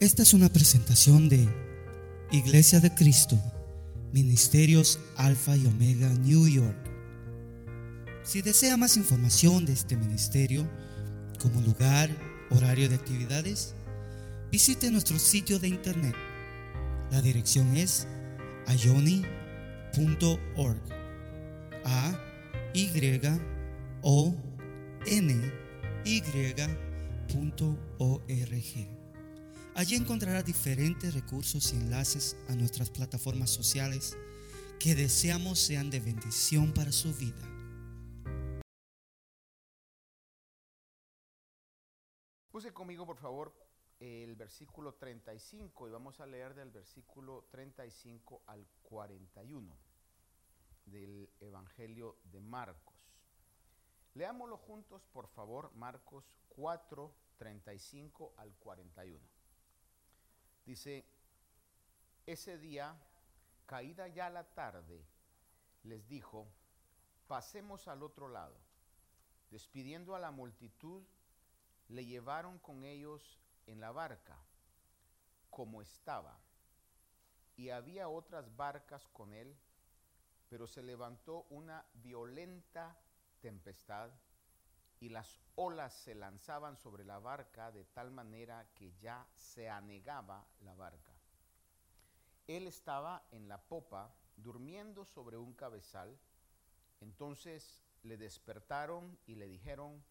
Esta es una presentación de Iglesia de Cristo, Ministerios Alfa y Omega New York. Si desea más información de este ministerio, como lugar, horario de actividades, visite nuestro sitio de internet. La dirección es ayoni.org. A Y O N Y.org. Allí encontrará diferentes recursos y enlaces a nuestras plataformas sociales que deseamos sean de bendición para su vida. Puse conmigo, por favor, el versículo 35 y vamos a leer del versículo 35 al 41 del Evangelio de Marcos. Leámoslo juntos, por favor, Marcos 4, 35 al 41. Dice, ese día, caída ya la tarde, les dijo, pasemos al otro lado. Despidiendo a la multitud, le llevaron con ellos en la barca, como estaba. Y había otras barcas con él, pero se levantó una violenta tempestad y las olas se lanzaban sobre la barca de tal manera que ya se anegaba la barca. Él estaba en la popa durmiendo sobre un cabezal. Entonces le despertaron y le dijeron,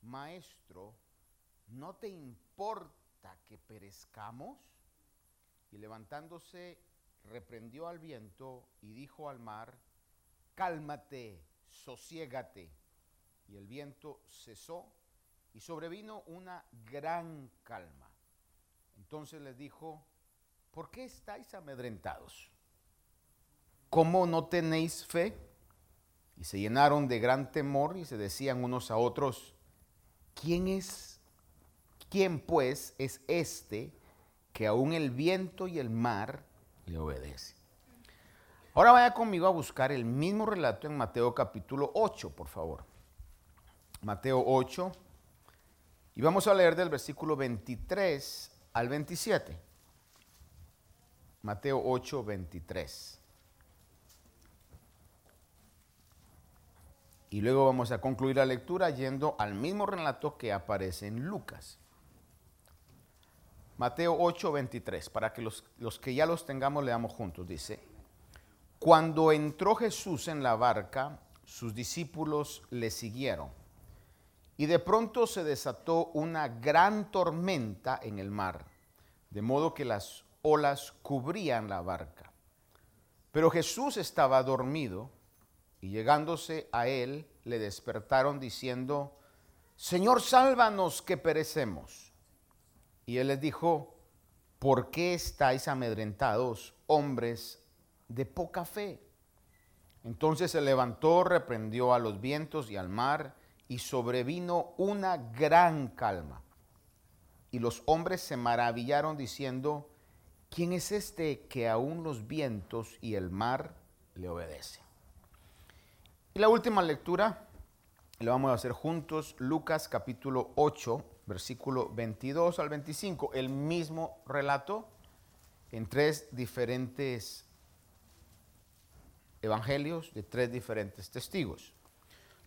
Maestro, ¿no te importa que perezcamos? Y levantándose, reprendió al viento y dijo al mar, Cálmate, sosiégate y el viento cesó y sobrevino una gran calma. Entonces les dijo, ¿por qué estáis amedrentados? ¿Cómo no tenéis fe? Y se llenaron de gran temor y se decían unos a otros, ¿quién es? ¿Quién pues es este que aún el viento y el mar le obedecen? Ahora vaya conmigo a buscar el mismo relato en Mateo capítulo 8, por favor. Mateo 8, y vamos a leer del versículo 23 al 27. Mateo 8, 23. Y luego vamos a concluir la lectura yendo al mismo relato que aparece en Lucas. Mateo 8, 23, para que los, los que ya los tengamos leamos juntos. Dice, cuando entró Jesús en la barca, sus discípulos le siguieron y de pronto se desató una gran tormenta en el mar, de modo que las olas cubrían la barca. Pero Jesús estaba dormido y llegándose a él le despertaron diciendo, Señor, sálvanos que perecemos. Y él les dijo, ¿por qué estáis amedrentados, hombres de poca fe? Entonces se levantó, reprendió a los vientos y al mar, y sobrevino una gran calma. Y los hombres se maravillaron diciendo, ¿quién es este que aún los vientos y el mar le obedecen? Y la última lectura la vamos a hacer juntos, Lucas capítulo 8, versículo 22 al 25, el mismo relato en tres diferentes evangelios de tres diferentes testigos.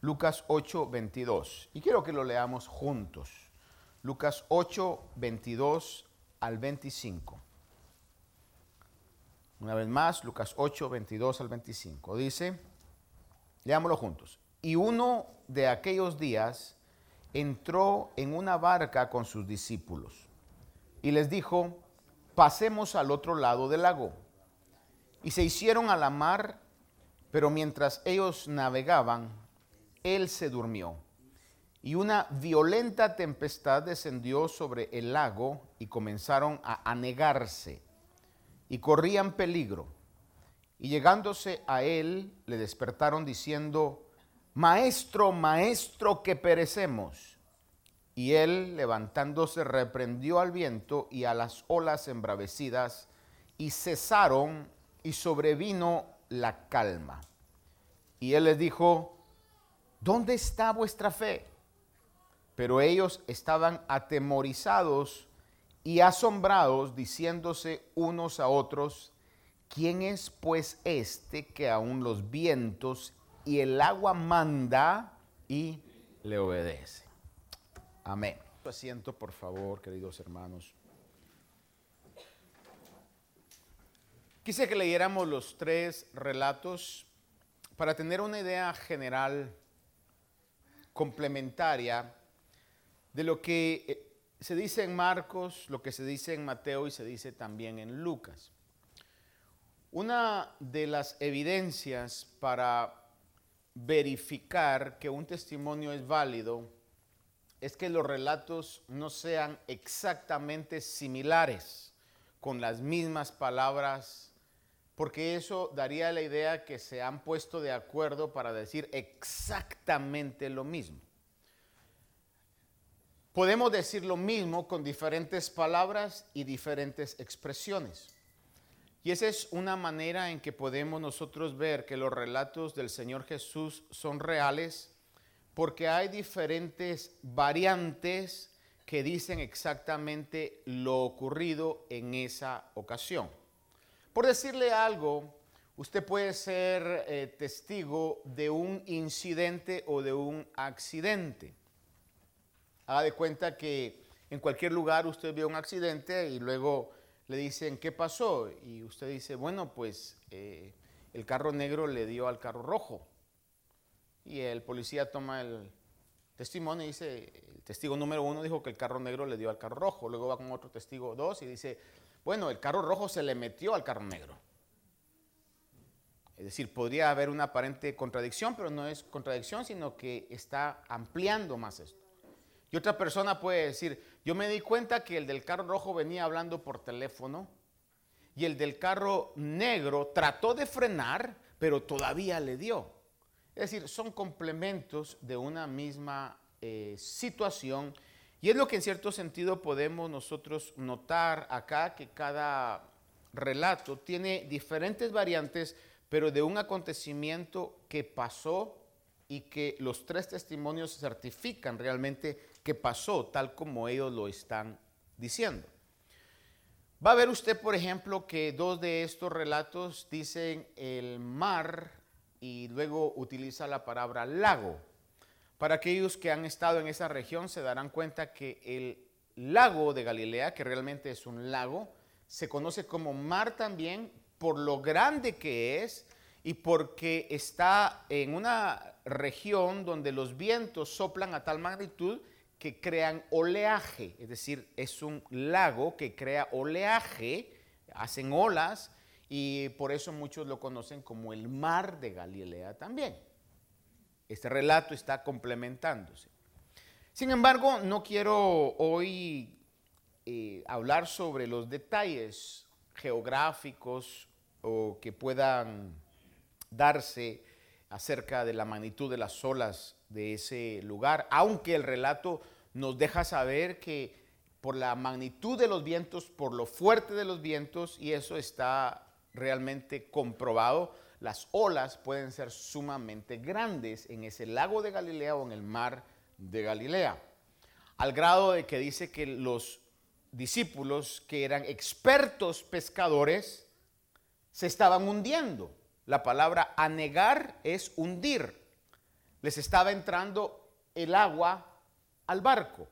Lucas 8, 22. Y quiero que lo leamos juntos. Lucas 8, 22 al 25. Una vez más, Lucas 8, 22 al 25. Dice, leámoslo juntos. Y uno de aquellos días entró en una barca con sus discípulos y les dijo, pasemos al otro lado del lago. Y se hicieron a la mar, pero mientras ellos navegaban, él se durmió. Y una violenta tempestad descendió sobre el lago y comenzaron a anegarse y corrían peligro. Y llegándose a él, le despertaron diciendo, Maestro, maestro, que perecemos. Y él, levantándose, reprendió al viento y a las olas embravecidas, y cesaron, y sobrevino la calma. Y él les dijo, ¿dónde está vuestra fe? Pero ellos estaban atemorizados y asombrados, diciéndose unos a otros, ¿quién es pues este que aún los vientos y el agua manda y le obedece? Amén. Asiento, por favor, queridos hermanos. Quise que leyéramos los tres relatos para tener una idea general complementaria de lo que eh, se dice en Marcos, lo que se dice en Mateo y se dice también en Lucas. Una de las evidencias para verificar que un testimonio es válido es que los relatos no sean exactamente similares, con las mismas palabras, porque eso daría la idea que se han puesto de acuerdo para decir exactamente lo mismo. Podemos decir lo mismo con diferentes palabras y diferentes expresiones. Y esa es una manera en que podemos nosotros ver que los relatos del Señor Jesús son reales porque hay diferentes variantes que dicen exactamente lo ocurrido en esa ocasión. Por decirle algo, usted puede ser eh, testigo de un incidente o de un accidente. Haga de cuenta que en cualquier lugar usted ve un accidente y luego le dicen, ¿qué pasó? Y usted dice, bueno, pues eh, el carro negro le dio al carro rojo. Y el policía toma el testimonio y dice, el testigo número uno dijo que el carro negro le dio al carro rojo. Luego va con otro testigo dos y dice, bueno, el carro rojo se le metió al carro negro. Es decir, podría haber una aparente contradicción, pero no es contradicción, sino que está ampliando más esto. Y otra persona puede decir, yo me di cuenta que el del carro rojo venía hablando por teléfono y el del carro negro trató de frenar, pero todavía le dio. Es decir, son complementos de una misma eh, situación y es lo que en cierto sentido podemos nosotros notar acá, que cada relato tiene diferentes variantes, pero de un acontecimiento que pasó y que los tres testimonios certifican realmente que pasó tal como ellos lo están diciendo. Va a ver usted, por ejemplo, que dos de estos relatos dicen el mar y luego utiliza la palabra lago. Para aquellos que han estado en esa región se darán cuenta que el lago de Galilea, que realmente es un lago, se conoce como mar también por lo grande que es y porque está en una región donde los vientos soplan a tal magnitud que crean oleaje, es decir, es un lago que crea oleaje, hacen olas y por eso muchos lo conocen como el mar de Galilea también. Este relato está complementándose. Sin embargo, no quiero hoy eh, hablar sobre los detalles geográficos o que puedan darse acerca de la magnitud de las olas de ese lugar, aunque el relato nos deja saber que por la magnitud de los vientos, por lo fuerte de los vientos, y eso está realmente comprobado, las olas pueden ser sumamente grandes en ese lago de Galilea o en el mar de Galilea. Al grado de que dice que los discípulos, que eran expertos pescadores, se estaban hundiendo. La palabra anegar es hundir. Les estaba entrando el agua al barco.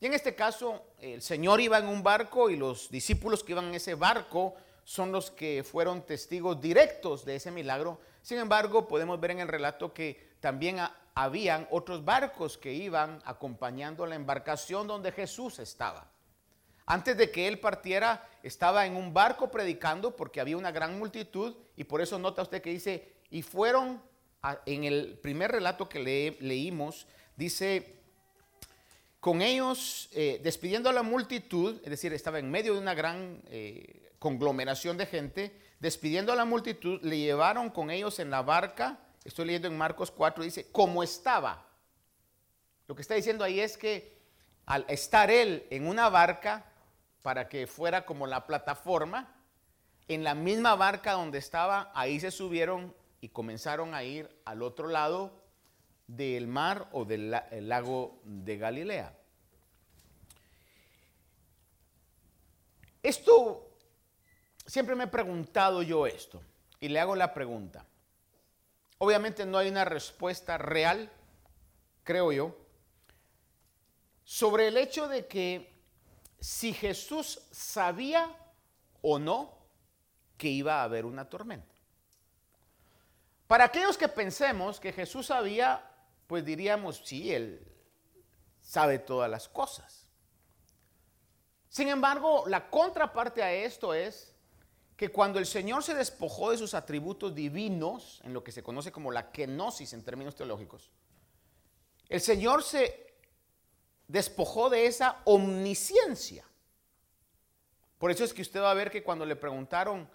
Y en este caso, el Señor iba en un barco y los discípulos que iban en ese barco son los que fueron testigos directos de ese milagro. Sin embargo, podemos ver en el relato que también habían otros barcos que iban acompañando la embarcación donde Jesús estaba. Antes de que él partiera, estaba en un barco predicando porque había una gran multitud y por eso nota usted que dice, y fueron, en el primer relato que leímos, dice, con ellos, eh, despidiendo a la multitud, es decir, estaba en medio de una gran eh, conglomeración de gente, despidiendo a la multitud, le llevaron con ellos en la barca, estoy leyendo en Marcos 4, dice, como estaba. Lo que está diciendo ahí es que al estar él en una barca, para que fuera como la plataforma, en la misma barca donde estaba, ahí se subieron y comenzaron a ir al otro lado del mar o del lago de Galilea. Esto, siempre me he preguntado yo esto y le hago la pregunta. Obviamente no hay una respuesta real, creo yo, sobre el hecho de que si Jesús sabía o no que iba a haber una tormenta. Para aquellos que pensemos que Jesús sabía, pues diríamos, sí, Él sabe todas las cosas. Sin embargo, la contraparte a esto es que cuando el Señor se despojó de sus atributos divinos, en lo que se conoce como la kenosis en términos teológicos, el Señor se despojó de esa omnisciencia. Por eso es que usted va a ver que cuando le preguntaron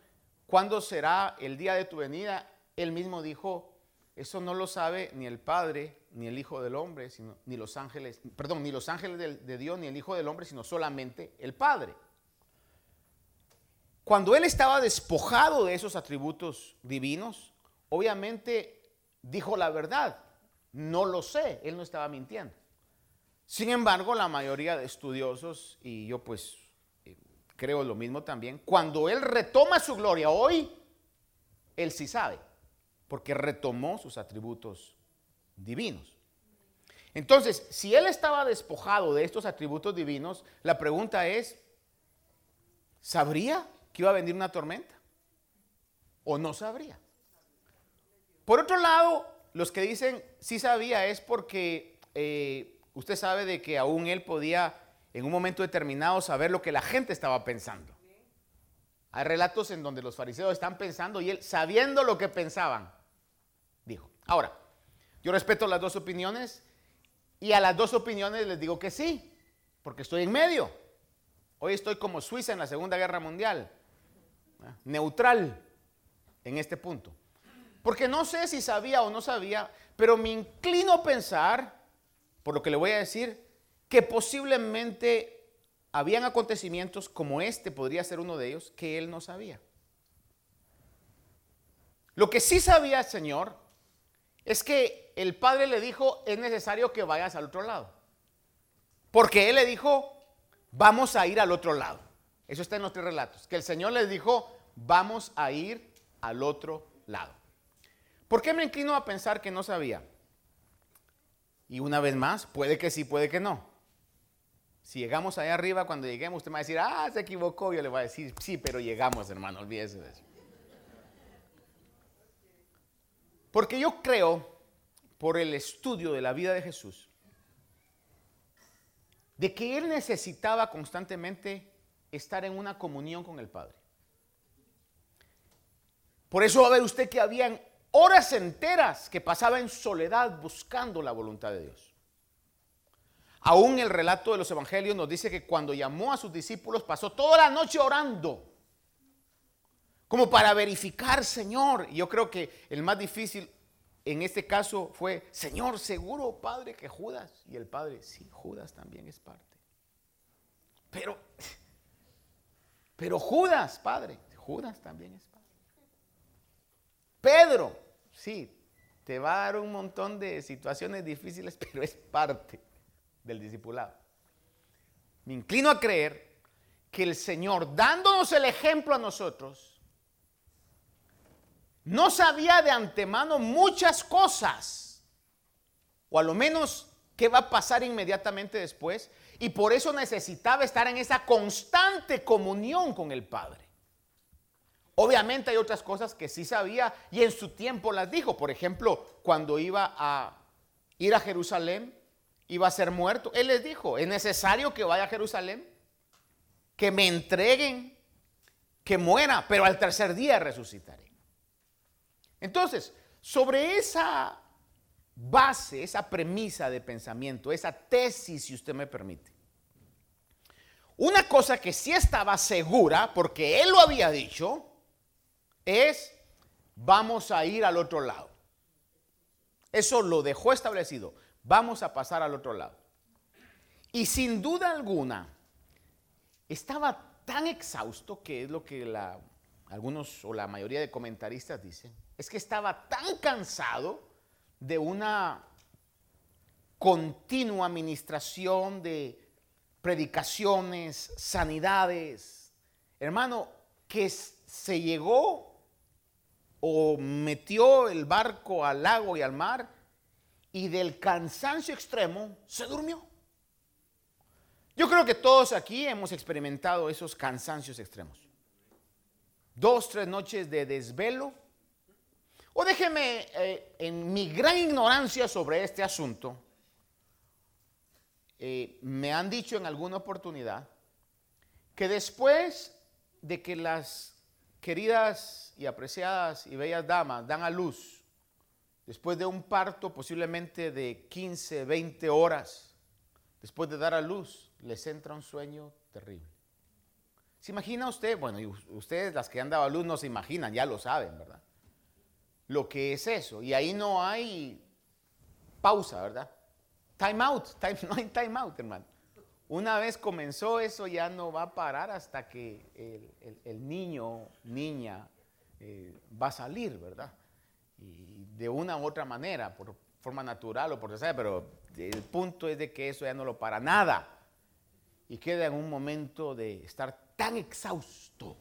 cuándo será el día de tu venida, él mismo dijo, eso no lo sabe ni el Padre, ni el Hijo del Hombre, sino, ni los ángeles, perdón, ni los ángeles de, de Dios, ni el Hijo del Hombre, sino solamente el Padre. Cuando él estaba despojado de esos atributos divinos, obviamente dijo la verdad. No lo sé, él no estaba mintiendo. Sin embargo, la mayoría de estudiosos, y yo pues eh, creo lo mismo también, cuando él retoma su gloria hoy, él sí sabe porque retomó sus atributos divinos. Entonces, si él estaba despojado de estos atributos divinos, la pregunta es, ¿sabría que iba a venir una tormenta? ¿O no sabría? Por otro lado, los que dicen sí sabía es porque eh, usted sabe de que aún él podía en un momento determinado saber lo que la gente estaba pensando. Hay relatos en donde los fariseos están pensando y él, sabiendo lo que pensaban, dijo. Ahora, yo respeto las dos opiniones y a las dos opiniones les digo que sí, porque estoy en medio. Hoy estoy como Suiza en la Segunda Guerra Mundial, neutral en este punto. Porque no sé si sabía o no sabía, pero me inclino a pensar, por lo que le voy a decir, que posiblemente habían acontecimientos como este, podría ser uno de ellos, que él no sabía. Lo que sí sabía el Señor es que el padre le dijo, es necesario que vayas al otro lado. Porque él le dijo, vamos a ir al otro lado. Eso está en los tres relatos. Que el Señor les dijo, vamos a ir al otro lado. ¿Por qué me inclino a pensar que no sabía? Y una vez más, puede que sí, puede que no. Si llegamos allá arriba, cuando lleguemos, usted me va a decir, ah, se equivocó. Yo le voy a decir, sí, pero llegamos, hermano, olvídese de eso. Porque yo creo, por el estudio de la vida de Jesús, de que él necesitaba constantemente estar en una comunión con el Padre. Por eso va a ver usted que habían horas enteras que pasaba en soledad buscando la voluntad de Dios. Aún el relato de los evangelios nos dice que cuando llamó a sus discípulos pasó toda la noche orando como para verificar, Señor. Y yo creo que el más difícil en este caso fue, Señor, seguro, Padre, que Judas. Y el Padre, sí, Judas también es parte. Pero, pero Judas, Padre, Judas también es Padre. Pedro, sí, te va a dar un montón de situaciones difíciles, pero es parte del discipulado. Me inclino a creer que el Señor, dándonos el ejemplo a nosotros, no sabía de antemano muchas cosas, o a lo menos qué va a pasar inmediatamente después, y por eso necesitaba estar en esa constante comunión con el Padre. Obviamente hay otras cosas que sí sabía y en su tiempo las dijo. Por ejemplo, cuando iba a ir a Jerusalén, iba a ser muerto. Él les dijo, es necesario que vaya a Jerusalén, que me entreguen, que muera, pero al tercer día resucitaré. Entonces, sobre esa base, esa premisa de pensamiento, esa tesis, si usted me permite, una cosa que sí estaba segura, porque él lo había dicho, es vamos a ir al otro lado. Eso lo dejó establecido. Vamos a pasar al otro lado. Y sin duda alguna, estaba tan exhausto, que es lo que algunos o la mayoría de comentaristas dicen, es que estaba tan cansado de una continua administración de predicaciones, sanidades, hermano, que se llegó o metió el barco al lago y al mar y del cansancio extremo se durmió. Yo creo que todos aquí hemos experimentado esos cansancios extremos. Dos, tres noches de desvelo. O déjeme, eh, en mi gran ignorancia sobre este asunto, eh, me han dicho en alguna oportunidad que después de que las queridas y apreciadas y bellas damas dan a luz después de un parto posiblemente de 15, 20 horas, después de dar a luz, les entra un sueño terrible. ¿Se imagina usted? Bueno, y ustedes las que han dado a luz no se imaginan, ya lo saben, ¿verdad? Lo que es eso. Y ahí no hay pausa, ¿verdad? Time out, no hay time out, hermano. Una vez comenzó eso ya no va a parar hasta que el, niño, niña, eh, va a salir, ¿verdad? de una u otra manera, por forma natural o por deseo, pero el punto es de que eso ya no lo para nada y queda en un momento de estar tan exhausto,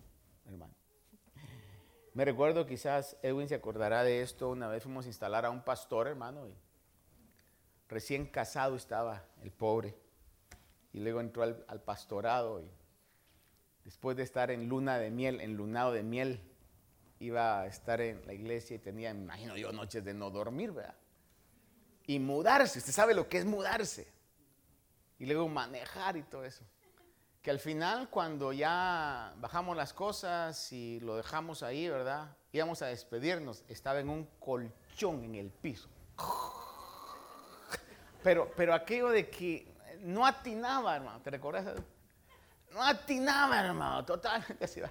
hermano. Me recuerdo, quizás Edwin se acordará de esto, una vez fuimos a instalar a un pastor, hermano, y recién casado estaba el pobre, y luego entró al, pastorado, y después de estar en luna de miel, en lunado de miel, iba a estar en la iglesia y tenía, me imagino yo, noches de no dormir, ¿verdad? Y mudarse, usted sabe lo que es mudarse. Y luego manejar y todo eso. Que al final, cuando ya bajamos las cosas y lo dejamos ahí, ¿verdad? Íbamos a despedirnos, estaba en un colchón en el piso. Pero, pero aquello de que no atinaba, hermano, ¿te recuerdas? No atinaba, hermano, totalmente así.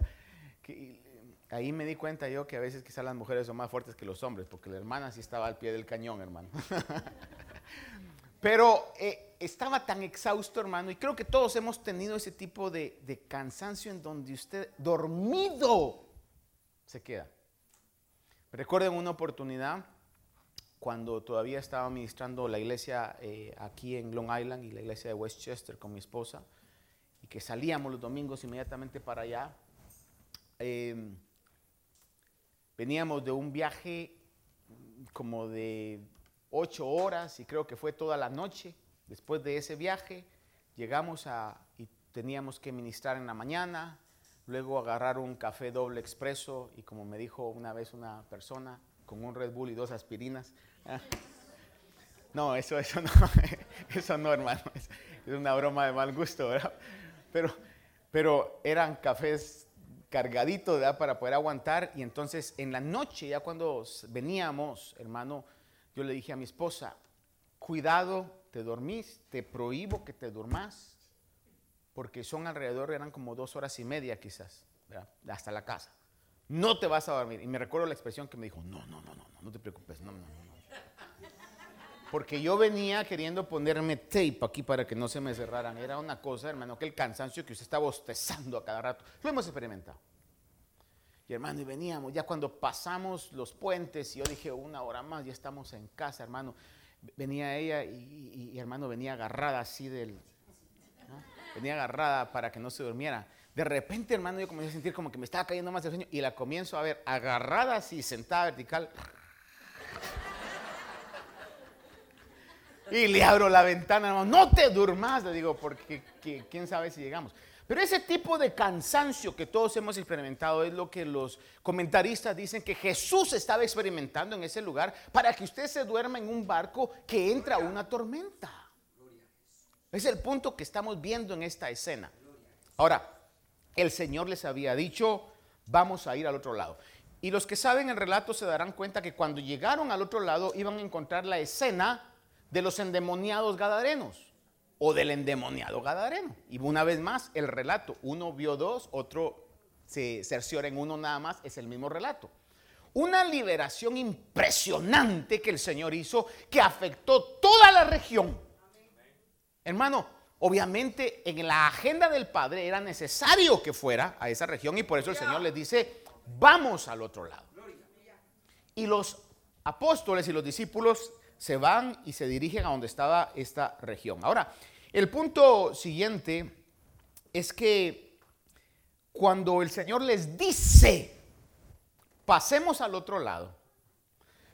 Que, ahí me di cuenta yo que a veces quizás las mujeres son más fuertes que los hombres, porque la hermana sí estaba al pie del cañón, hermano. Pero eh, estaba tan exhausto, hermano, y creo que todos hemos tenido ese tipo de, de cansancio en donde usted dormido se queda. Recuerden una oportunidad cuando todavía estaba ministrando la iglesia eh, aquí en Long Island y la iglesia de Westchester con mi esposa, y que salíamos los domingos inmediatamente para allá. Eh, Veníamos de un viaje como de ocho horas y creo que fue toda la noche. Después de ese viaje llegamos a y teníamos que ministrar en la mañana, luego agarrar un café doble expreso y como me dijo una vez una persona, con un Red Bull y dos aspirinas. No, eso, eso no, eso no, hermano, es, una broma de mal gusto, ¿verdad? Pero, pero eran cafés cargadito ¿verdad? para poder aguantar. Y entonces en la noche, ya cuando veníamos, hermano, yo le dije a mi esposa, cuidado, te dormís, te prohíbo que te durmas, porque son alrededor, eran como dos horas y media quizás, hasta la casa. No te vas a dormir. Y me recuerdo la expresión que me dijo, no, no, no, no, no te preocupes, no, no, no. Porque yo venía queriendo ponerme tape aquí para que no se me cerraran. Era una cosa, hermano, que el cansancio que usted está bostezando a cada rato. Lo hemos experimentado. Y hermano, y veníamos, ya cuando pasamos los puentes, y yo dije, una hora más, ya estamos en casa, hermano. Venía ella y, hermano, venía agarrada así del... Venía agarrada para que no se durmiera. De repente, hermano, yo comencé a sentir como que me estaba cayendo más el sueño y la comienzo a ver agarrada así, sentada vertical. Y le abro la ventana, no te durmas, le digo, porque quién sabe si llegamos. Pero ese tipo de cansancio que todos hemos experimentado es lo que los comentaristas dicen que Jesús estaba experimentando en ese lugar para que usted se duerma en un barco que entra una tormenta. Es el punto que estamos viendo en esta escena. Ahora, el Señor les había dicho, vamos a ir al otro lado. Y los que saben el relato se darán cuenta que cuando llegaron al otro lado iban a encontrar la escena de los endemoniados gadarenos o del endemoniado gadareno. Y una vez más, el relato, uno vio dos, otro se cerciora en uno nada más, es el mismo relato. Una liberación impresionante que el Señor hizo que afectó toda la región. Hermano, obviamente en la agenda del Padre era necesario que fuera a esa región y por eso el Señor les dice, vamos al otro lado. Y los apóstoles y los discípulos se van y se dirigen a donde estaba esta región. Ahora, el punto siguiente es que cuando el Señor les dice, pasemos al otro lado,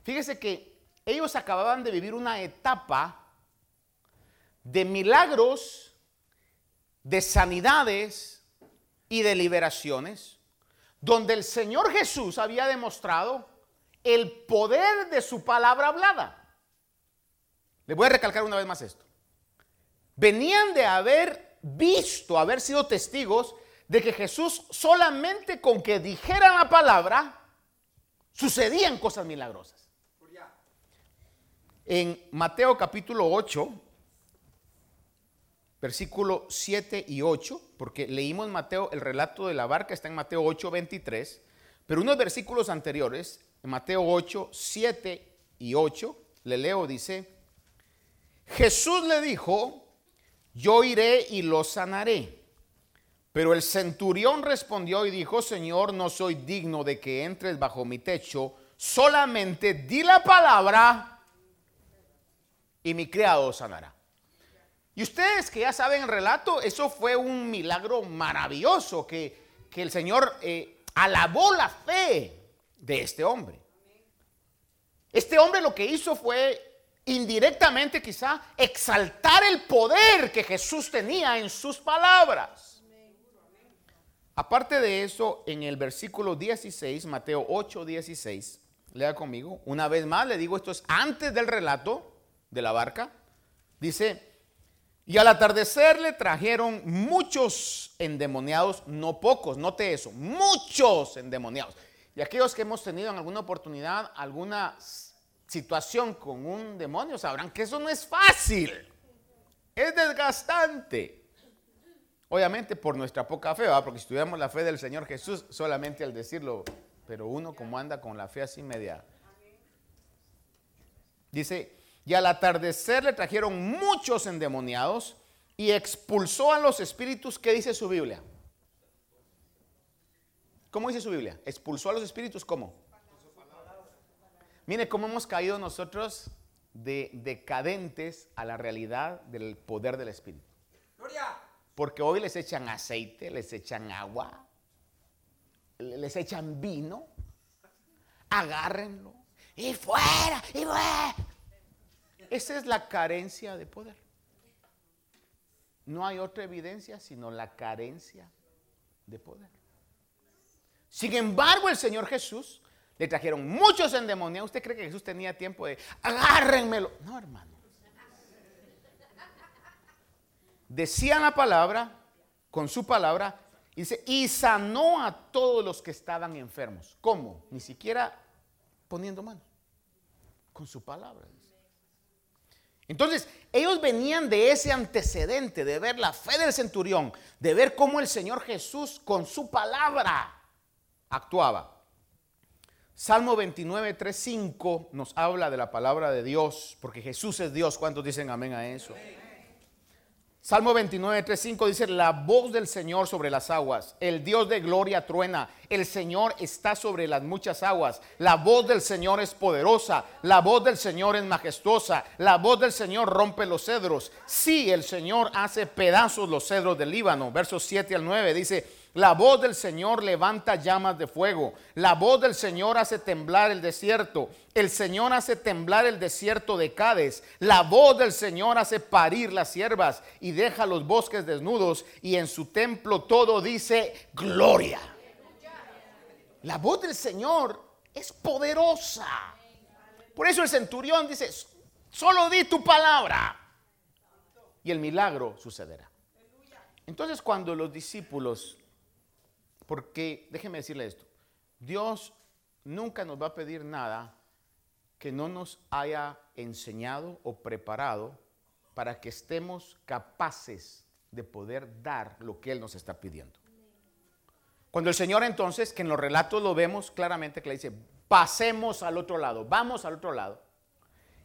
fíjese que ellos acababan de vivir una etapa de milagros, de sanidades y de liberaciones, donde el Señor Jesús había demostrado el poder de su palabra hablada. Le voy a recalcar una vez más esto. Venían de haber visto, haber sido testigos de que Jesús solamente con que dijera la palabra, sucedían cosas milagrosas. En Mateo capítulo 8, versículo 7 y 8, porque leímos Mateo, el relato de la barca está en Mateo 8, 23, pero unos versículos anteriores, en Mateo 8, 7 y 8, le leo, dice, Jesús le dijo, yo iré y lo sanaré. Pero el centurión respondió y dijo, Señor, no soy digno de que entres bajo mi techo, solamente di la palabra y mi criado sanará. Y ustedes que ya saben el relato, eso fue un milagro maravilloso que, el Señor eh, alabó la fe de este hombre. Este hombre lo que hizo fue indirectamente quizá exaltar el poder que Jesús tenía en sus palabras. Aparte de eso, en el versículo 16, Mateo 8, 16, lea conmigo, una vez más le digo, esto es antes del relato de la barca, dice, y al atardecer le trajeron muchos endemoniados, no pocos, note eso, muchos endemoniados. Y aquellos que hemos tenido en alguna oportunidad alguna situación con un demonio sabrán que eso no es fácil, es desgastante. Obviamente por nuestra poca fe, porque si tuviéramos la fe del Señor Jesús, solamente al decirlo, pero uno como anda con la fe así media. Dice, y al atardecer le trajeron muchos endemoniados y expulsó a los espíritus. ¿Qué dice su Biblia? ¿Cómo dice su Biblia? Expulsó a los espíritus, ¿cómo? Mire cómo hemos caído nosotros de decadentes a la realidad del poder del Espíritu. Porque hoy les echan aceite, les echan agua, les echan vino, agárrenlo y fuera, y fuera. Esa es la carencia de poder. No hay otra evidencia sino la carencia de poder. Sin embargo, el Señor Jesús le trajeron muchos endemoniados. ¿Usted cree que Jesús tenía tiempo de agárrenmelo? No, hermano. Decía la palabra, con su palabra, y y sanó a todos los que estaban enfermos. ¿Cómo? Ni siquiera poniendo manos. Con su palabra. Entonces, ellos venían de ese antecedente, de ver la fe del centurión, de ver cómo el Señor Jesús con su palabra actuaba. Salmo 29, 3, 5 nos habla de la palabra de Dios, porque Jesús es Dios. ¿Cuántos dicen amén a eso? Salmo 29, 3, 5 dice, la voz del Señor sobre las aguas, el Dios de gloria truena, el Señor está sobre las muchas aguas, la voz del Señor es poderosa, la voz del Señor es majestuosa, la voz del Señor rompe los cedros, sí, el Señor hace pedazos los cedros del Líbano, versos 7 al 9 dice, la voz del Señor levanta llamas de fuego. La voz del Señor hace temblar el desierto. El Señor hace temblar el desierto de Cades. La voz del Señor hace parir las siervas y deja los bosques desnudos. Y en su templo todo dice gloria. La voz del Señor es poderosa. Por eso el centurión dice, solo di tu palabra. Y el milagro sucederá. Entonces cuando los discípulos porque déjeme decirle esto, Dios nunca nos va a pedir nada que no nos haya enseñado o preparado para que estemos capaces de poder dar lo que Él nos está pidiendo. Cuando el Señor entonces, que en los relatos lo vemos claramente que le dice, pasemos al otro lado, vamos al otro lado,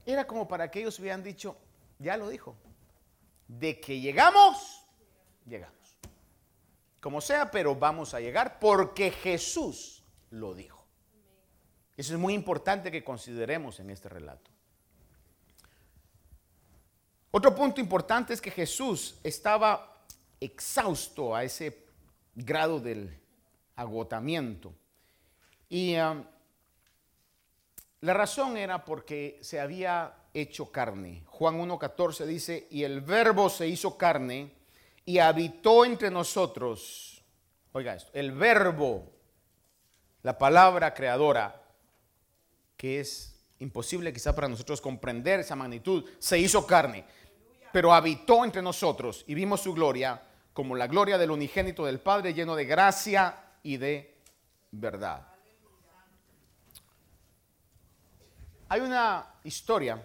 era como para que ellos hubieran dicho, ya lo dijo, de que llegamos, llegamos como sea, pero vamos a llegar porque Jesús lo dijo. Eso es muy importante que consideremos en este relato. Otro punto importante es que Jesús estaba exhausto a ese grado del agotamiento. Y um, la razón era porque se había hecho carne. Juan 1.14 dice, y el verbo se hizo carne y habitó entre nosotros. Oiga esto, el verbo, la palabra creadora, que es imposible quizá para nosotros comprender esa magnitud, se hizo carne, pero habitó entre nosotros y vimos su gloria como la gloria del unigénito del Padre lleno de gracia y de verdad. Hay una historia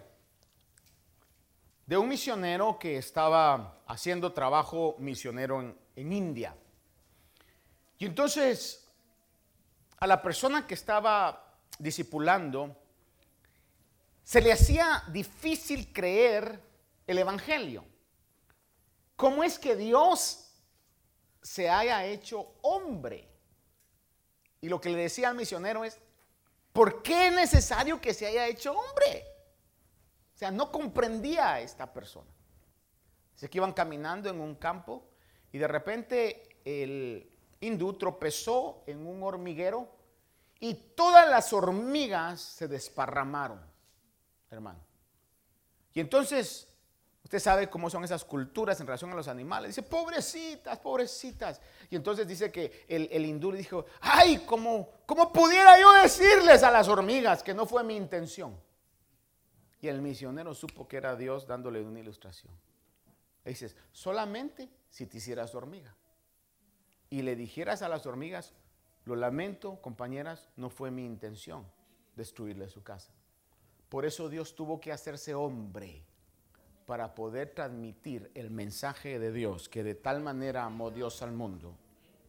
de un misionero que estaba haciendo trabajo misionero en, en, India. Y entonces a la persona que estaba discipulando se le hacía difícil creer el Evangelio. ¿Cómo es que Dios se haya hecho hombre? Y lo que le decía al misionero es, ¿por qué es necesario que se haya hecho hombre? O sea, no comprendía a esta persona. Dice que iban caminando en un campo y de repente el hindú tropezó en un hormiguero y todas las hormigas se desparramaron, hermano. Y entonces, usted sabe cómo son esas culturas en relación a los animales. Dice, pobrecitas, pobrecitas. Y entonces dice que el, el hindú dijo, ay, ¿cómo, ¿cómo pudiera yo decirles a las hormigas que no fue mi intención? Y el misionero supo que era Dios dándole una ilustración. Dices, solamente si te hicieras hormiga. Y le dijeras a las hormigas, lo lamento, compañeras, no fue mi intención destruirle su casa. Por eso Dios tuvo que hacerse hombre para poder transmitir el mensaje de Dios, que de tal manera amó Dios al mundo,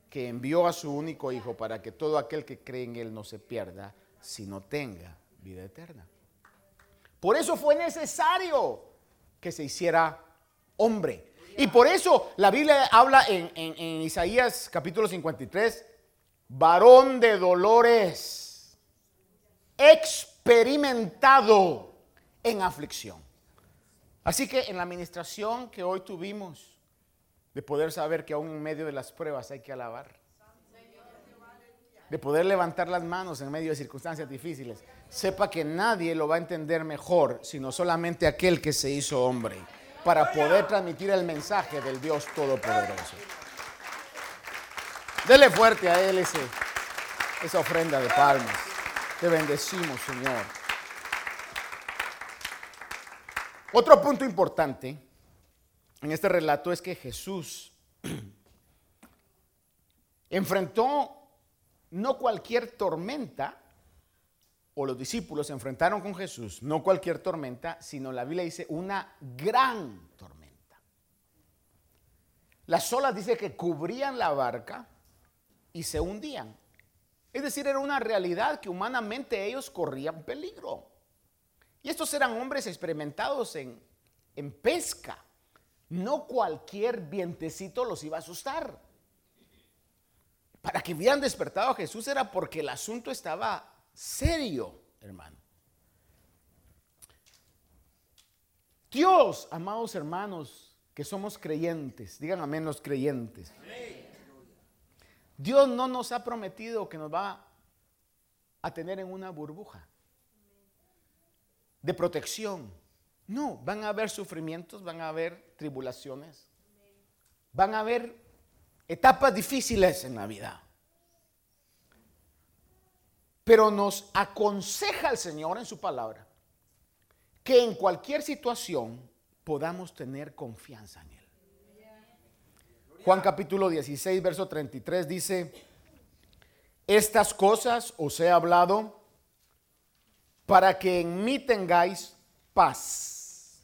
que envió a su único Hijo para que todo aquel que cree en Él no se pierda, sino tenga vida eterna. Por eso fue necesario que se hiciera hombre. Y por eso la Biblia habla en, Isaías capítulo 53, varón de dolores, experimentado en aflicción. Así que en la administración que hoy tuvimos, de poder saber que aún en medio de las pruebas hay que alabar, de poder levantar las manos en medio de circunstancias difíciles, sepa que nadie lo va a entender mejor, sino solamente aquel que se hizo hombre, para poder transmitir el mensaje del Dios Todopoderoso. Dele fuerte a Él ese, esa ofrenda de palmas. Te bendecimos, Señor. Otro punto importante en este relato es que Jesús enfrentó no cualquier tormenta, o los discípulos se enfrentaron con Jesús, no cualquier tormenta, sino la Biblia dice una gran tormenta. Las olas dice que cubrían la barca y se hundían. Es decir, era una realidad que humanamente ellos corrían peligro. Y estos eran hombres experimentados en, en pesca. No cualquier vientecito los iba a asustar. Para que hubieran despertado a Jesús era porque el asunto estaba serio, hermano. Dios, amados hermanos, que somos creyentes, digan amén los creyentes. Dios no nos ha prometido que nos va a tener en una burbuja de protección. No, van a haber sufrimientos, van a haber tribulaciones, van a haber etapas difíciles en la vida. Pero nos aconseja el Señor en su palabra que en cualquier situación podamos tener confianza en Él. Juan capítulo 16, verso 33 dice, estas cosas os he hablado para que en mí tengáis paz.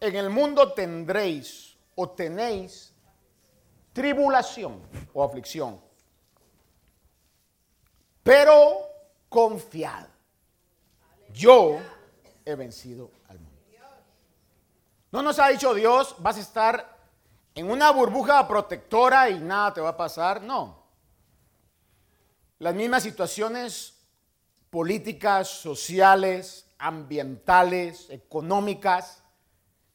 En el mundo tendréis o tenéis tribulación o aflicción. Pero confiad, yo he vencido al mundo. No nos ha dicho Dios, vas a estar en una burbuja protectora y nada te va a pasar. No. Las mismas situaciones políticas, sociales, ambientales, económicas,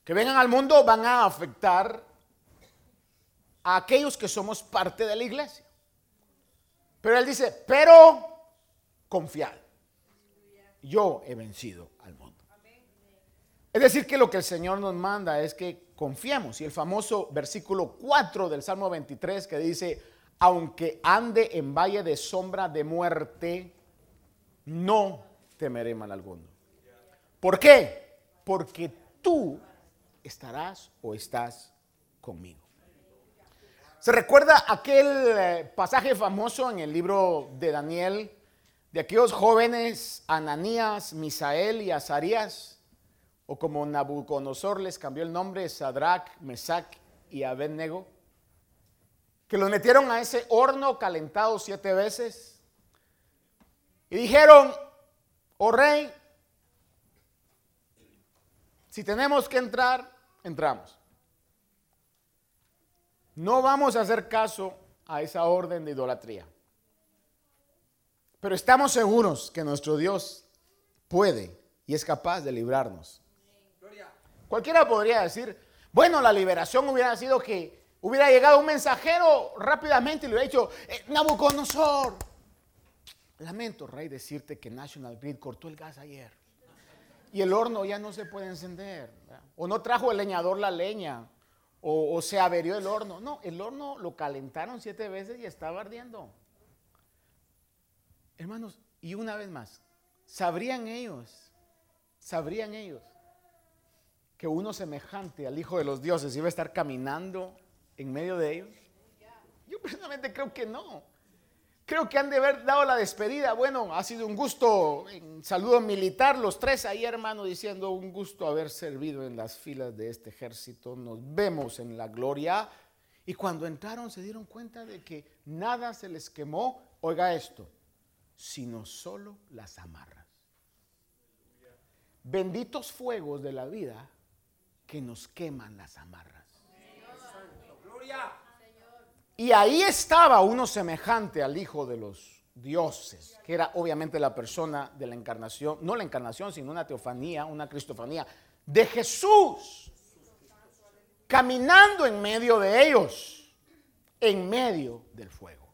que vengan al mundo van a afectar a aquellos que somos parte de la iglesia. Pero él dice, pero confiad. Yo he vencido al mundo. Es decir, que lo que el Señor nos manda es que confiemos. Y el famoso versículo 4 del Salmo 23 que dice, aunque ande en valle de sombra de muerte, no temeré mal alguno. ¿Por qué? Porque tú estarás o estás conmigo. ¿Se recuerda aquel eh, pasaje famoso en el libro de Daniel de aquellos jóvenes Ananías, Misael y Azarías? O como Nabucodonosor les cambió el nombre, Sadrach, Mesach y Abednego, que los metieron a ese horno calentado siete veces y dijeron, oh rey, si tenemos que entrar, entramos. No vamos a hacer caso a esa orden de idolatría. Pero estamos seguros que nuestro Dios puede y es capaz de librarnos. Cualquiera podría decir, bueno, la liberación hubiera sido que hubiera llegado un mensajero rápidamente y le hubiera dicho, eh, Nabucodonosor, lamento, rey, decirte que National Grid cortó el gas ayer y el horno ya no se puede encender. O no trajo el leñador la leña o, se averió el horno. No, el horno lo calentaron siete veces y estaba ardiendo. Hermanos, y una vez más, ¿sabrían ellos, sabrían ellos que uno semejante al Hijo de los Dioses iba a estar caminando en medio de ellos? Yo personalmente creo que no. Creo que han de haber dado la despedida. Bueno, ha sido un gusto, saludo militar, los tres ahí, hermano, diciendo un gusto haber servido en las filas de este ejército. Nos vemos en la gloria. Y cuando entraron se dieron cuenta de que nada se les quemó, oiga esto, sino solo las amarras. Benditos fuegos de la vida que nos queman las amarras. Gloria. Y ahí estaba uno semejante al Hijo de los dioses, que era obviamente la persona de la encarnación, no la encarnación, sino una teofanía, una cristofanía de Jesús, caminando en medio de ellos, en medio del fuego.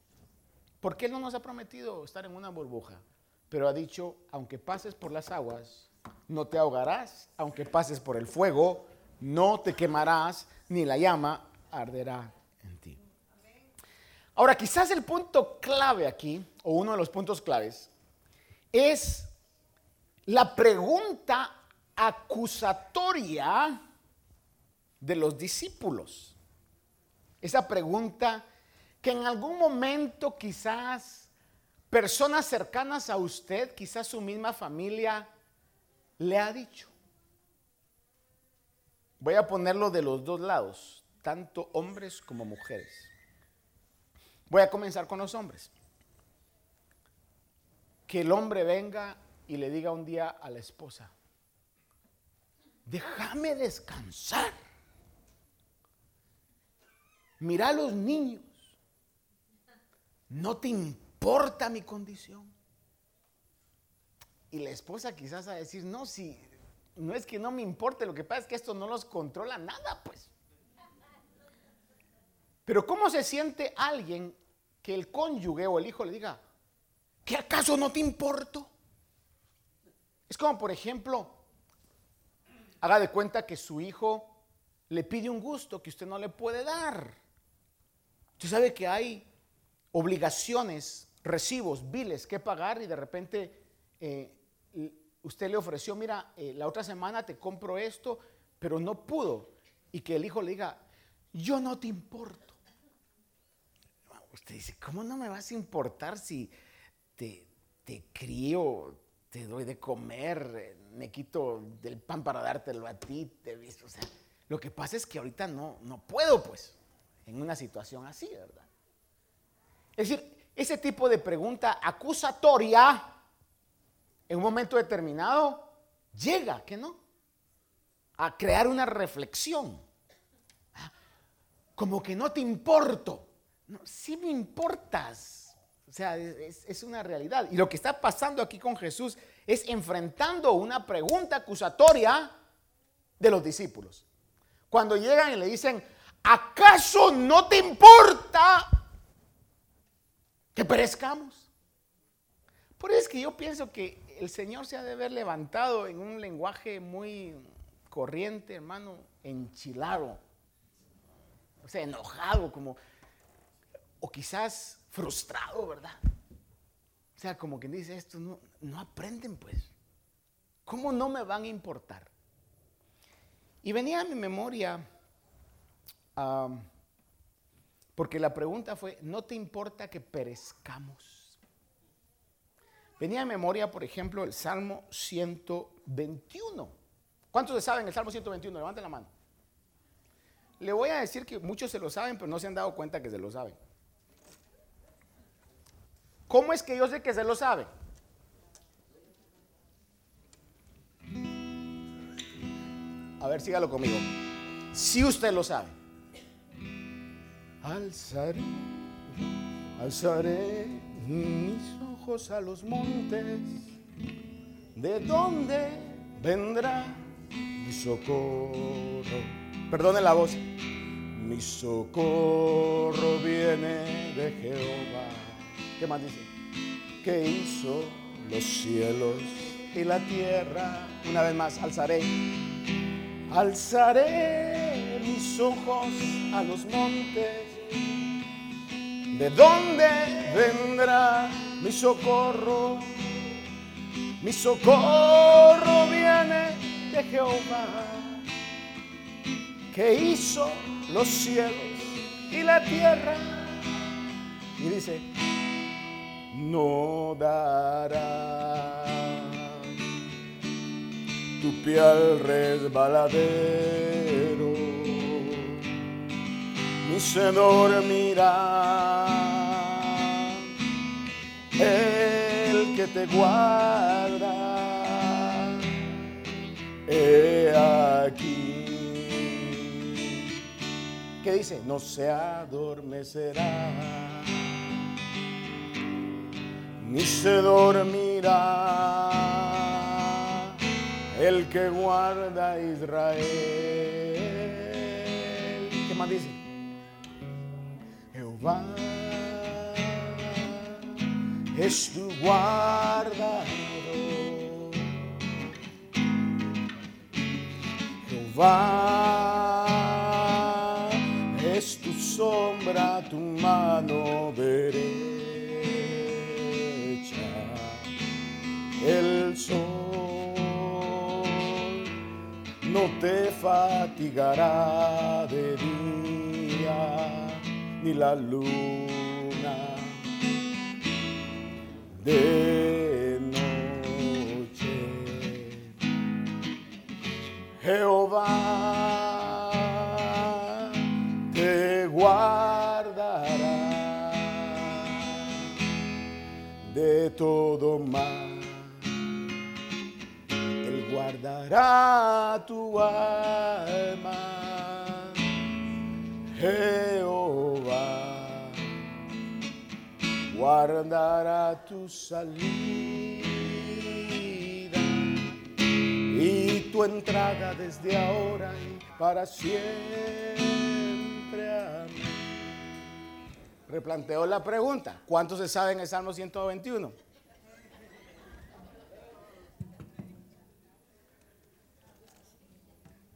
Porque Él no nos ha prometido estar en una burbuja, pero ha dicho, aunque pases por las aguas, no te ahogarás, aunque pases por el fuego, no te quemarás, ni la llama arderá Ahora, quizás el punto clave aquí, o uno de los puntos claves, es la pregunta acusatoria de los discípulos. Esa pregunta que en algún momento quizás personas cercanas a usted, quizás su misma familia, le ha dicho. Voy a ponerlo de los dos lados, tanto hombres como mujeres. Voy a comenzar con los hombres. Que el hombre venga y le diga un día a la esposa, déjame descansar. Mira a los niños. No te importa mi condición. Y la esposa quizás a decir, no, si no es que no me importe, lo que pasa es que esto no los controla nada, pues. Pero ¿cómo se siente alguien que el cónyuge o el hijo le diga, ¿qué acaso no te importo? Es como, por ejemplo, haga de cuenta que su hijo le pide un gusto que usted no le puede dar. Usted sabe que hay obligaciones, recibos, biles que pagar y de repente eh, usted le ofreció, mira, eh, la otra semana te compro esto, pero no pudo. Y que el hijo le diga, yo no te importo. Usted dice, ¿cómo no me vas a importar si te, te crío, te doy de comer, me quito del pan para dártelo a ti, te visto? O sea, lo que pasa es que ahorita no, no puedo, pues, en una situación así, ¿verdad? Es decir, ese tipo de pregunta acusatoria, en un momento determinado, llega, ¿que no? A crear una reflexión. Ah, como que no te importo. No, sí me importas. O sea, es, una realidad. Y lo que está pasando aquí con Jesús es enfrentando una pregunta acusatoria de los discípulos. Cuando llegan y le dicen, ¿acaso no te importa que perezcamos. Por eso es que yo pienso que el Señor se ha de haber levantado en un lenguaje muy corriente, hermano, enchilado. O sea, enojado, como, o quizás frustrado, ¿verdad? O sea, como quien dice esto, no, aprenden pues. ¿Cómo no me van a importar? Y venía a mi memoria, porque la pregunta fue, ¿no te importa que perezcamos? Venía a mi memoria, por ejemplo, el Salmo 121. ¿Cuántos se saben el Salmo 121? Levanten la mano. Le voy a decir que muchos se lo saben, pero no se han dado cuenta que se lo saben. ¿Cómo es que yo sé que se lo saben? A ver, sígalo conmigo. Si usted lo sabe. Alzaré, alzaré mis ojos a los montes. ¿De dónde vendrá mi socorro? Perdone la voz. Mi socorro viene de Jehová. ¿Qué más dice? Que hizo los cielos y la tierra. Una vez más, alzaré Alzaré mis ojos a los montes. ¿De dónde vendrá mi socorro? Mi socorro viene de Jehová, que hizo los cielos y la tierra. Y dice, no dará tu piel resbaladero, ni se dormirá el que te guarda. He aquí. ¿Qué dice? No se adormecerá, ni se dormirá el que guarda Israel. ¿Qué más dice? Jehová es tu guardador. Jehová es tu sombra, tu mano te fatigará de día ni la luna de noche. Jehová te guardará de todo mal tu alma, Jehová, guardará tu salida y tu entrada desde ahora y para siempre. Amén. Replanteo la pregunta, ¿cuántos se saben el Salmo 121?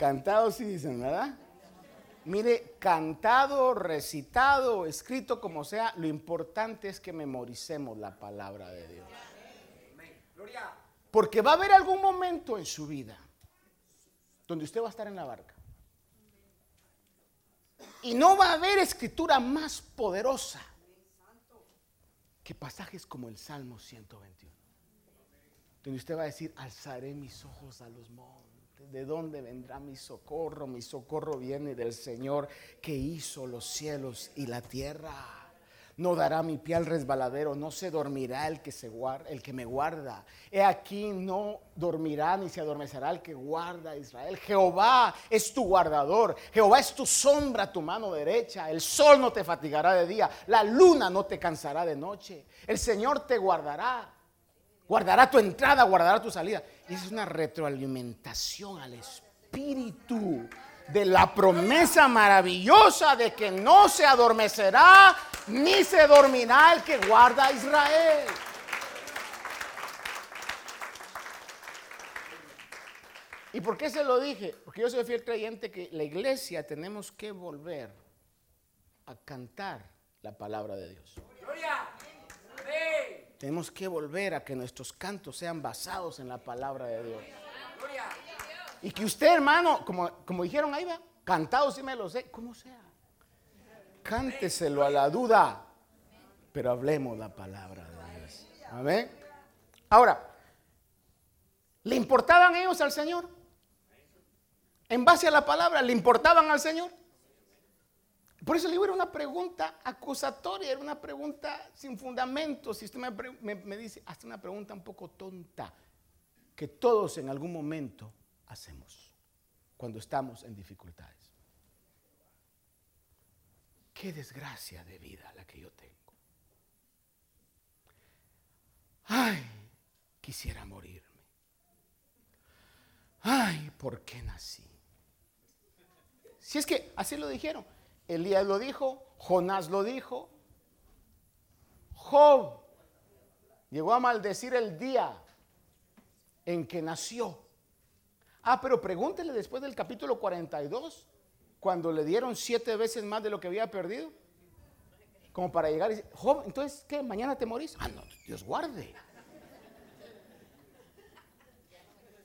Cantado sí dicen, ¿verdad? Mire, cantado, recitado, escrito como sea, lo importante es que memoricemos la palabra de Dios. Porque va a haber algún momento en su vida donde usted va a estar en la barca. Y no va a haber escritura más poderosa que pasajes como el Salmo 121. Donde usted va a decir, alzaré mis ojos a los montes ¿De dónde vendrá mi socorro? Mi socorro viene del Señor que hizo los cielos y la tierra. No dará mi pie al resbaladero, no se dormirá el que, se guarda, el que me guarda. He aquí no dormirá ni se adormecerá el que guarda a Israel. Jehová es tu guardador, Jehová es tu sombra, tu mano derecha. El sol no te fatigará de día, la luna no te cansará de noche. El Señor te guardará guardará tu entrada, guardará tu salida. Es una retroalimentación al espíritu de la promesa maravillosa de que no se adormecerá ni se dormirá el que guarda a Israel. ¿Y por qué se lo dije? Porque yo soy fiel creyente que la iglesia tenemos que volver a cantar la palabra de Dios. Tenemos que volver a que nuestros cantos sean basados en la palabra de Dios. Y que usted, hermano, como, como dijeron ahí, va, cantado si me lo sé, como sea. Cánteselo a la duda, pero hablemos la palabra de Dios. Amén. Ahora, ¿le importaban ellos al Señor? En base a la palabra, ¿le importaban al Señor? Por eso le digo, era una pregunta acusatoria, era una pregunta sin fundamento. Si usted me, me, dice, hasta una pregunta un poco tonta, que todos en algún momento hacemos cuando estamos en dificultades. Qué desgracia de vida la que yo tengo. Ay, quisiera morirme. Ay, ¿por qué nací? Si es que así lo dijeron. Elías lo dijo, Jonás lo dijo. Job llegó a maldecir el día en que nació. Ah, pero pregúntele después del capítulo 42, cuando le dieron siete veces más de lo que había perdido. Como para llegar y decir, Job, entonces, ¿qué? ¿Mañana te morís? Ah, no, Dios guarde.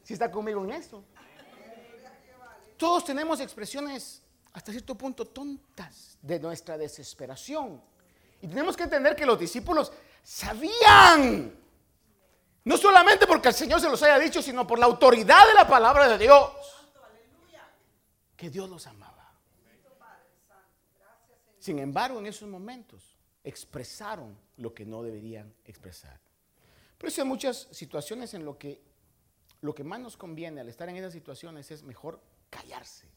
Si está conmigo en esto. Todos tenemos expresiones hasta cierto punto tontas de nuestra desesperación. Y tenemos que entender que los discípulos sabían, no solamente porque el Señor se los haya dicho, sino por la autoridad de la palabra de Dios, que Dios los amaba. Sin embargo, en esos momentos expresaron lo que no deberían expresar. Por eso hay muchas situaciones en lo que lo que más nos conviene al estar en esas situaciones es mejor callarse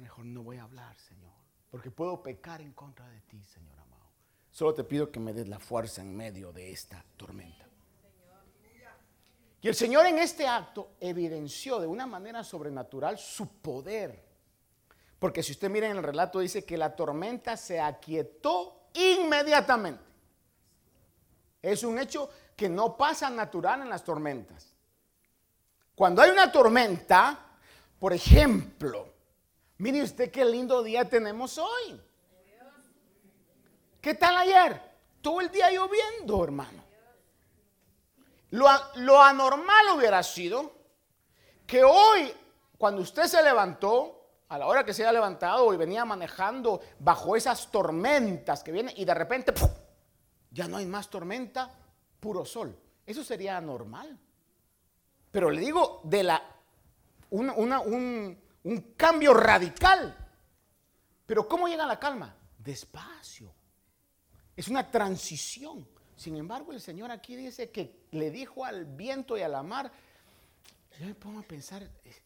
mejor no voy a hablar, Señor, porque puedo pecar en contra de ti, Señor amado. Solo te pido que me des la fuerza en medio de esta tormenta. Y el Señor en este acto evidenció de una manera sobrenatural su poder. Porque si usted mira en el relato dice que la tormenta se aquietó inmediatamente. Es un hecho que no pasa natural en las tormentas. Cuando hay una tormenta, por ejemplo, Mire usted qué lindo día tenemos hoy. ¿Qué tal ayer? Todo el día lloviendo, hermano. Lo, anormal hubiera sido que hoy, cuando usted se levantó, a la hora que se haya levantado y venía manejando bajo esas tormentas que vienen y de repente ya no hay más tormenta, puro sol. Eso sería anormal. Pero le digo, de la, una, un, un cambio radical. Pero ¿cómo llega la calma? Despacio. Es una transición. Sin embargo, el Señor aquí dice que le dijo al viento y a la mar, yo me pongo a pensar, eh,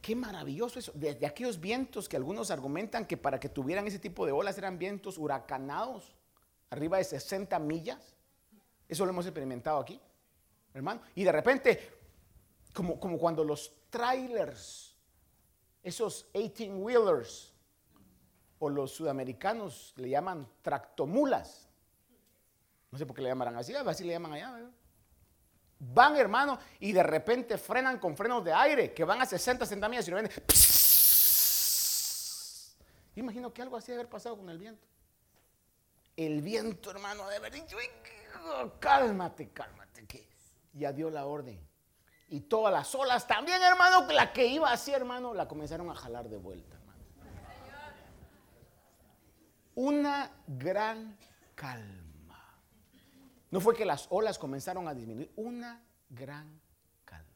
qué maravilloso eso. De, aquellos vientos que algunos argumentan que para que tuvieran ese tipo de olas eran vientos huracanados, arriba de 60 millas. Eso lo hemos experimentado aquí, hermano. Y de repente, como, como cuando los trailers esos 18-wheelers, o los sudamericanos le llaman tractomulas. No sé por qué le llamarán así, así le llaman allá. Van, hermano, y de repente frenan con frenos de aire, que van a 60, 60 millas y no ven. Imagino que algo así debe haber pasado con el viento. El viento, hermano, de haber dicho, cálmate, cálmate, ya dio la orden y todas las olas también, hermano, la que iba así, hermano, la comenzaron a jalar de vuelta, hermano. Una gran calma. No fue que las olas comenzaron a disminuir, una gran calma.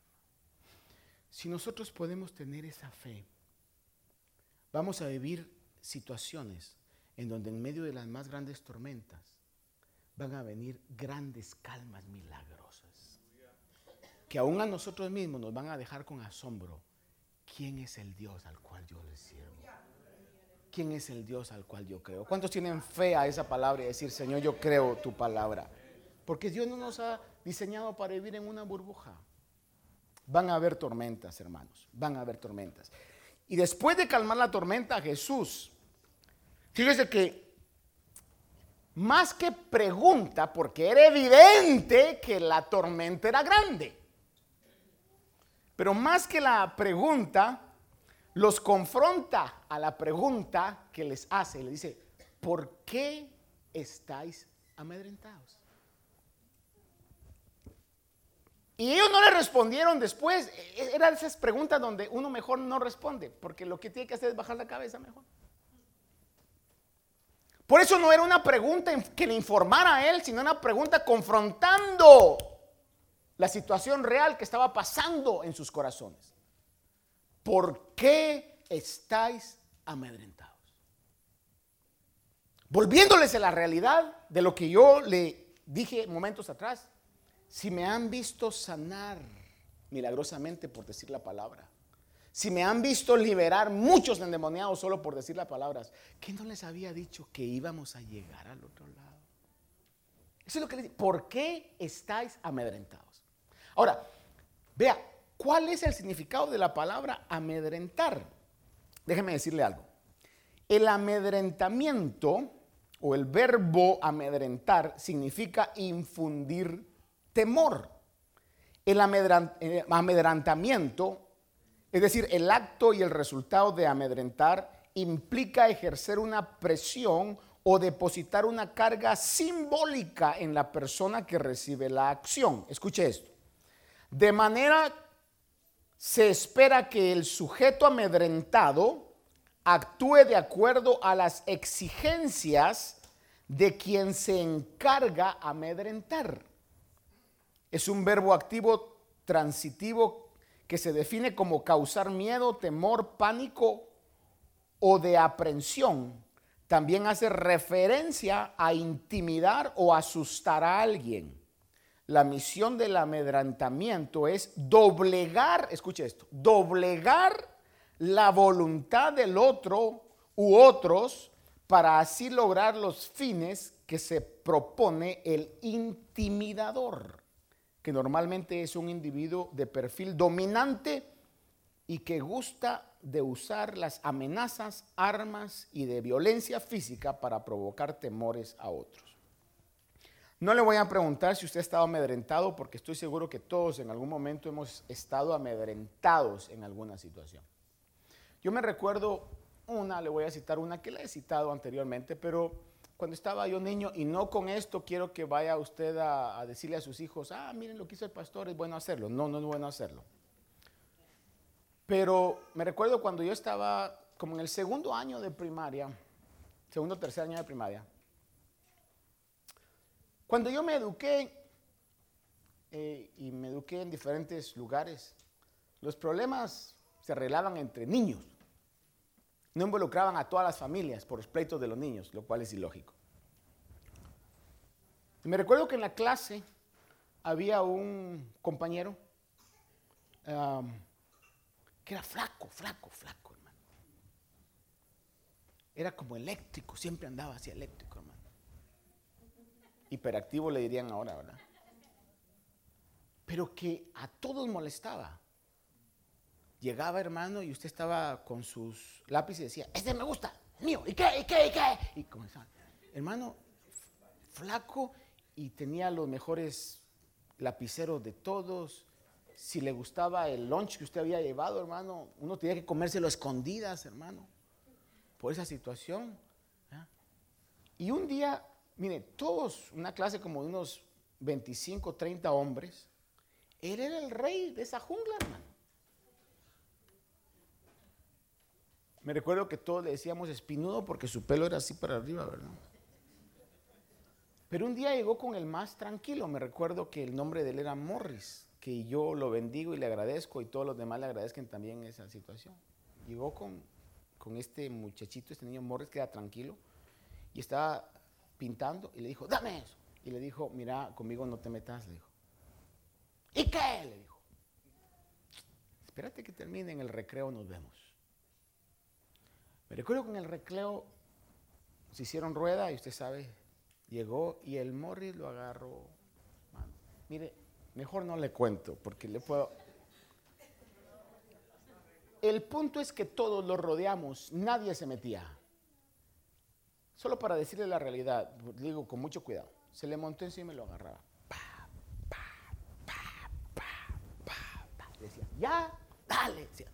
Si nosotros podemos tener esa fe, vamos a vivir situaciones en donde en medio de las más grandes tormentas van a venir grandes calmas milagrosas que aún a nosotros mismos nos van a dejar con asombro. ¿Quién es el Dios al cual yo le sirvo? ¿Quién es el Dios al cual yo creo? ¿Cuántos tienen fe a esa palabra y decir, Señor, yo creo tu palabra? Porque Dios no nos ha diseñado para vivir en una burbuja. Van a haber tormentas, hermanos, van a haber tormentas. Y después de calmar la tormenta, Jesús, fíjese que más que pregunta, porque era evidente que la tormenta era grande, pero más que la pregunta, los confronta a la pregunta que les hace. Le dice, ¿por qué estáis amedrentados? Y ellos no le respondieron después. E-, e-, Eran esas preguntas donde uno mejor no responde, porque lo que tiene que hacer es bajar la cabeza mejor. Por eso no era una pregunta que le informara a él, sino una pregunta confrontando la situación real que estaba pasando en sus corazones. ¿Por qué estáis amedrentados? Volviéndoles a la realidad de lo que yo le dije momentos atrás, si me han visto sanar milagrosamente por decir la palabra, si me han visto liberar muchos endemoniados solo por decir las palabras, ¿qué no les había dicho que íbamos a llegar al otro lado? Eso es lo que les digo. ¿Por qué estáis amedrentados? Ahora, vea, ¿cuál es el significado de la palabra amedrentar? Déjeme decirle algo. El amedrentamiento o el verbo amedrentar significa infundir temor. El eh, amedrentamiento, es decir, el acto y el resultado de amedrentar, implica ejercer una presión o depositar una carga simbólica en la persona que recibe la acción. Escuche esto. De manera se espera que el sujeto amedrentado actúe de acuerdo a las exigencias de quien se encarga amedrentar. Es un verbo activo transitivo que se define como causar miedo, temor, pánico o de aprensión. También hace referencia a intimidar o asustar a alguien. La misión del amedrentamiento es doblegar, escuche esto, doblegar la voluntad del otro u otros para así lograr los fines que se propone el intimidador que normalmente es un individuo de perfil dominante y que gusta de usar las amenazas, armas y de violencia física para provocar temores a otros. No le voy a preguntar si usted ha estado amedrentado porque estoy seguro que todos en algún momento hemos estado amedrentados en alguna situación. Yo me recuerdo una, le voy a citar una que le he citado anteriormente, pero cuando estaba yo niño, y no con esto quiero que vaya usted a, decirle a sus hijos, ah, miren lo que hizo el pastor, es bueno hacerlo. No, no es bueno hacerlo. Pero me recuerdo cuando yo estaba como en el segundo año de primaria, segundo o tercer año de primaria, cuando yo me eduqué, eh, y me eduqué en diferentes lugares, los problemas se arreglaban entre niños no involucraban a todas las familias por los pleitos de los niños, lo cual es ilógico. me recuerdo que en la clase había un compañero que era flaco, flaco, flaco, hermano. Era como eléctrico, siempre andaba así eléctrico, hermano. Hiperactivo le dirían ahora, ¿verdad? Pero que a todos molestaba. Llegaba, hermano, y usted estaba con sus lápices y decía, este me gusta, mío, ¿y qué, y qué, y qué? Y comenzaba, hermano, flaco y tenía los mejores lapiceros de todos. Si le gustaba el lunch que usted había llevado, hermano, uno tenía que comérselo a escondidas, hermano, por esa situación. Y un día, mire, todos, una clase como de unos 25, 30 hombres, él era el rey de esa jungla, hermano. Me recuerdo que todos le decíamos espinudo porque su pelo era así para arriba, ¿verdad? Pero un día llegó con el más tranquilo. Me recuerdo que el nombre de él era Morris, que yo lo bendigo y le agradezco y todos los demás le agradezcan también esa situación. Llegó con, con este muchachito, este niño Morris, que era tranquilo y estaba pintando y le dijo, dame eso. Y le dijo, mira, conmigo no te metas, le dijo. ¿Y qué? Le dijo. Espérate que termine en el recreo, nos vemos. Me recuerdo que en el recreo se hicieron rueda y usted sabe, llegó y el Morris lo agarró. Mire, mejor no le cuento porque le puedo... El punto es que todos lo rodeamos, nadie se metía. Solo para decirle la realidad, digo con mucho cuidado, se le montó encima y lo agarraba. Decía, ya, dale. Decía,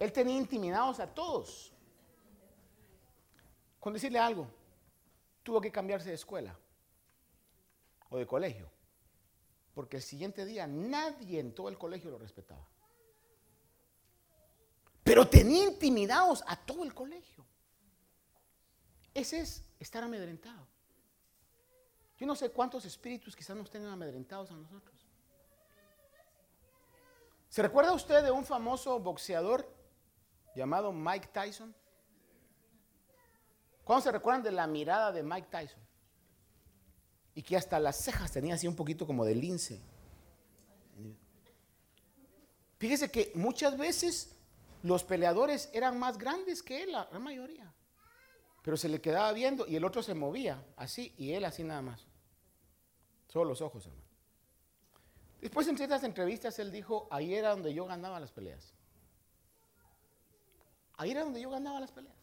Él tenía intimidados a todos. Con decirle algo, tuvo que cambiarse de escuela o de colegio. Porque el siguiente día nadie en todo el colegio lo respetaba. Pero tenía intimidados a todo el colegio. Ese es estar amedrentado. Yo no sé cuántos espíritus quizás nos tengan amedrentados a nosotros. ¿Se recuerda usted de un famoso boxeador llamado Mike Tyson? ¿Cuándo se recuerdan de la mirada de Mike Tyson? Y que hasta las cejas tenía así un poquito como de lince. Fíjese que muchas veces los peleadores eran más grandes que él, la mayoría. Pero se le quedaba viendo y el otro se movía así y él así nada más. Solo los ojos, hermano. Después en ciertas entrevistas él dijo, ahí era donde yo ganaba las peleas. Ahí era donde yo ganaba las peleas.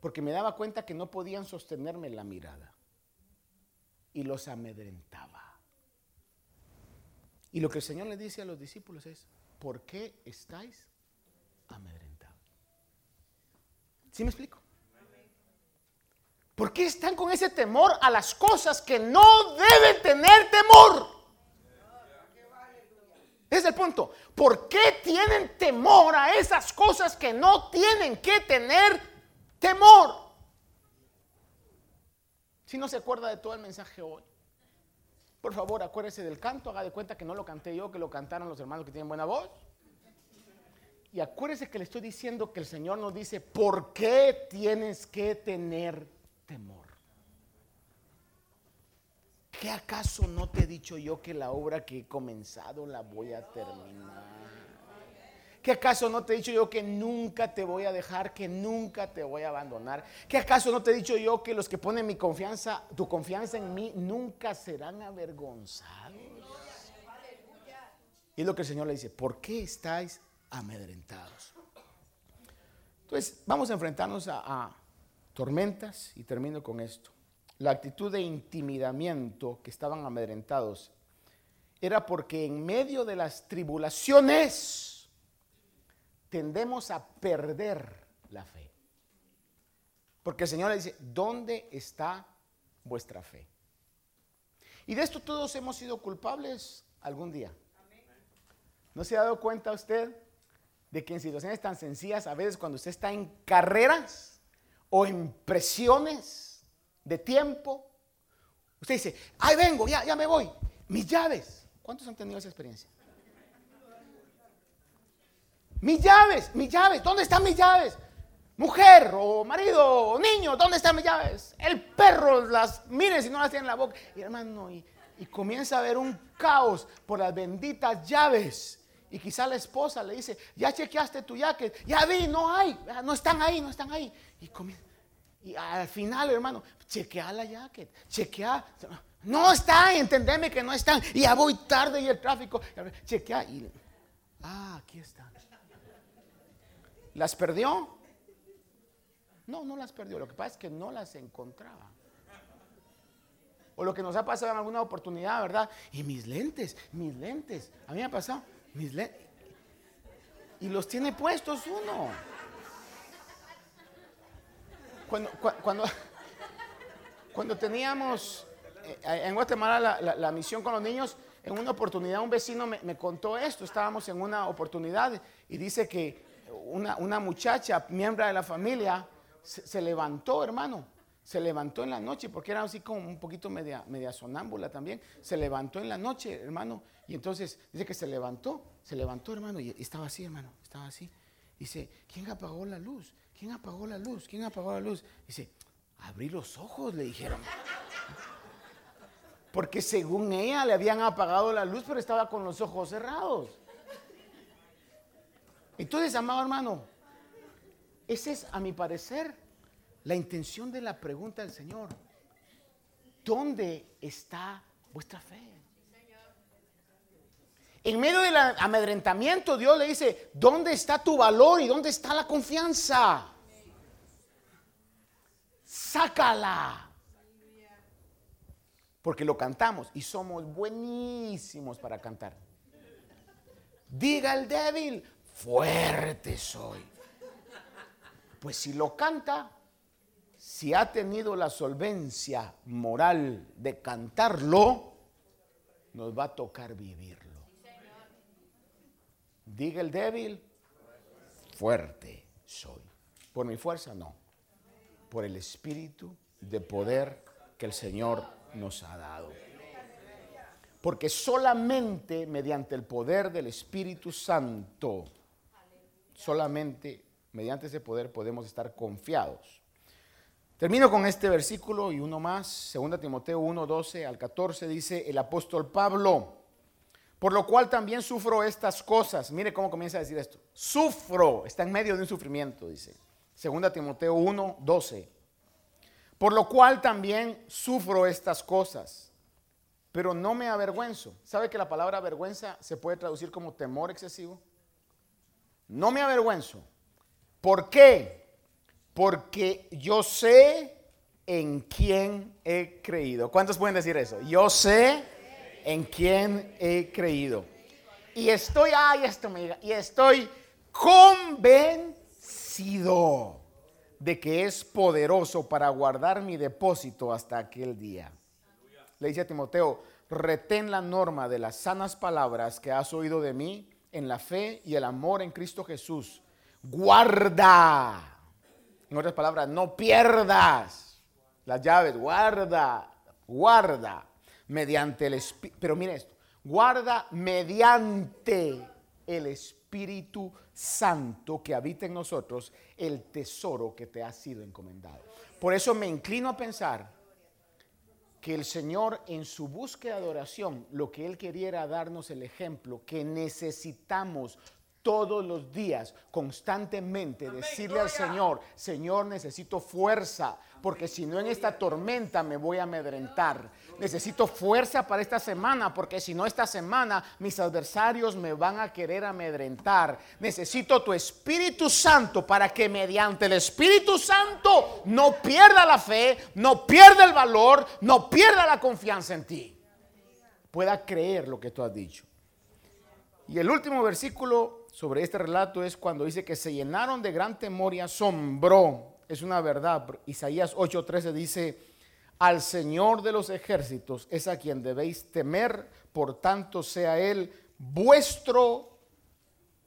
Porque me daba cuenta que no podían sostenerme la mirada. Y los amedrentaba. Y lo que el Señor le dice a los discípulos es, ¿por qué estáis amedrentados? ¿Sí me explico? ¿Por qué están con ese temor a las cosas que no deben tener temor? Es el punto. ¿Por qué tienen temor a esas cosas que no tienen que tener temor? Si no se acuerda de todo el mensaje hoy, por favor acuérdese del canto, haga de cuenta que no lo canté yo, que lo cantaron los hermanos que tienen buena voz. Y acuérdese que le estoy diciendo que el Señor nos dice, ¿por qué tienes que tener temor? ¿Qué acaso no te he dicho yo que la obra que he comenzado la voy a terminar? ¿Qué acaso no te he dicho yo que nunca te voy a dejar, que nunca te voy a abandonar? ¿Qué acaso no te he dicho yo que los que ponen mi confianza, tu confianza en mí, nunca serán avergonzados? Y lo que el Señor le dice, ¿por qué estáis amedrentados? Entonces, vamos a enfrentarnos a, tormentas y termino con esto la actitud de intimidamiento que estaban amedrentados era porque en medio de las tribulaciones tendemos a perder la fe. Porque el Señor le dice, ¿dónde está vuestra fe? Y de esto todos hemos sido culpables algún día. ¿No se ha dado cuenta usted de que en situaciones tan sencillas, a veces cuando usted está en carreras o en presiones, de tiempo. Usted dice, ahí vengo, ya, ya me voy. Mis llaves. ¿Cuántos han tenido esa experiencia? Mis llaves, mis llaves. ¿Dónde están mis llaves? Mujer o marido o niño, ¿dónde están mis llaves? El perro las mire si no las tiene en la boca. Y hermano, y, y comienza a haber un caos por las benditas llaves. Y quizá la esposa le dice, ya chequeaste tu jacket, ya vi, no hay, no están ahí, no están ahí. Y al final, hermano, chequea la jacket, chequea. No está, entendeme que no están. Y ya voy tarde y el tráfico. Chequea y. Ah, aquí están. ¿Las perdió? No, no las perdió. Lo que pasa es que no las encontraba. O lo que nos ha pasado en alguna oportunidad, ¿verdad? Y mis lentes, mis lentes. A mí me ha pasado, Y los tiene puestos uno. Cuando, cuando, teníamos eh, en Guatemala la, misión con los niños, en una oportunidad un vecino me, contó esto, estábamos en una oportunidad y dice que una, muchacha, miembro de la familia, se, levantó, hermano, se levantó en la noche, porque era así como un poquito media, media sonámbula también, se levantó en la noche, hermano, y entonces dice que se levantó, se levantó, hermano, y estaba así, hermano, estaba así. Dice, ¿quién apagó la luz? ¿quién apagó la luz? ¿Quién apagó la luz? Dice, abrí los ojos, le dijeron. Porque según ella le habían apagado la luz, pero estaba con los ojos cerrados. Entonces, amado hermano, esa es, a mi parecer, la intención de la pregunta del Señor. ¿Dónde está Vuestra fe. En medio del amedrentamiento, Dios le dice, ¿dónde está tu valor y dónde está la confianza? Sácala. Porque lo cantamos y somos buenísimos para cantar. Diga el débil, fuerte soy. Pues si lo canta, si ha tenido la solvencia moral de cantarlo, nos va a tocar vivirlo. Diga el débil, fuerte soy. Por mi fuerza, no. Por el espíritu de poder que el Señor nos ha dado. Porque solamente mediante el poder del Espíritu Santo, solamente mediante ese poder podemos estar confiados. Termino con este versículo y uno más, 2 Timoteo 1, 12 al 14, dice el apóstol Pablo, por lo cual también sufro estas cosas. Mire cómo comienza a decir esto. Sufro, está en medio de un sufrimiento, dice. 2 Timoteo 1, 12. Por lo cual también sufro estas cosas, pero no me avergüenzo. ¿Sabe que la palabra vergüenza se puede traducir como temor excesivo? No me avergüenzo. ¿Por qué? Porque yo sé en quién he creído. ¿Cuántos pueden decir eso? Yo sé en quien he creído. Y estoy, ay, esto me y estoy convencido de que es poderoso para guardar mi depósito hasta aquel día. Le dice a Timoteo, retén la norma de las sanas palabras que has oído de mí en la fe y el amor en Cristo Jesús. Guarda. En otras palabras, no pierdas las llaves, guarda, guarda mediante el Espíritu. Pero mire esto, guarda mediante el Espíritu Santo que habita en nosotros el tesoro que te ha sido encomendado. Por eso me inclino a pensar que el Señor en su búsqueda de oración, lo que Él quería era darnos el ejemplo que necesitamos todos los días, constantemente, decirle al Señor, Señor, necesito fuerza, porque si no en esta tormenta me voy a amedrentar. Necesito fuerza para esta semana, porque si no esta semana mis adversarios me van a querer amedrentar. Necesito tu Espíritu Santo para que mediante el Espíritu Santo no pierda la fe, no pierda el valor, no pierda la confianza en ti. Pueda creer lo que tú has dicho. Y el último versículo sobre este relato es cuando dice que se llenaron de gran temor y asombro. Es una verdad. Isaías 8:13 dice, al Señor de los ejércitos es a quien debéis temer, por tanto sea Él vuestro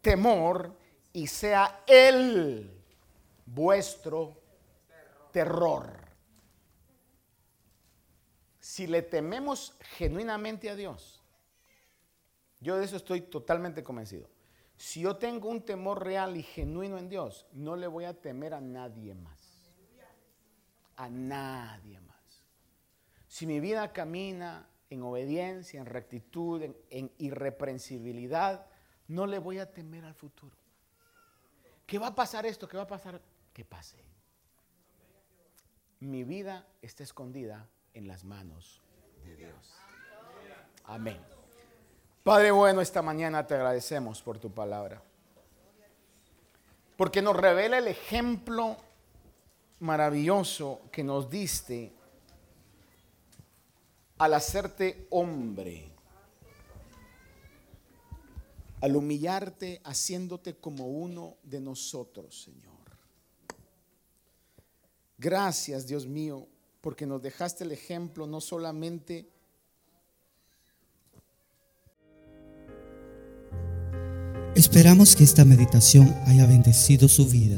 temor y sea Él vuestro terror. Si le tememos genuinamente a Dios, yo de eso estoy totalmente convencido. Si yo tengo un temor real y genuino en Dios, no le voy a temer a nadie más. A nadie más. Si mi vida camina en obediencia, en rectitud, en, irreprensibilidad, no le voy a temer al futuro. ¿Qué va a pasar esto? ¿Qué va a pasar? Que pase. Mi vida está escondida en las manos de Dios. Amén. Padre bueno, esta mañana te agradecemos por tu palabra. Porque nos revela el ejemplo maravilloso que nos diste al hacerte hombre, al humillarte haciéndote como uno de nosotros, Señor. Gracias, Dios mío, porque nos dejaste el ejemplo no solamente Esperamos que esta meditación haya bendecido su vida.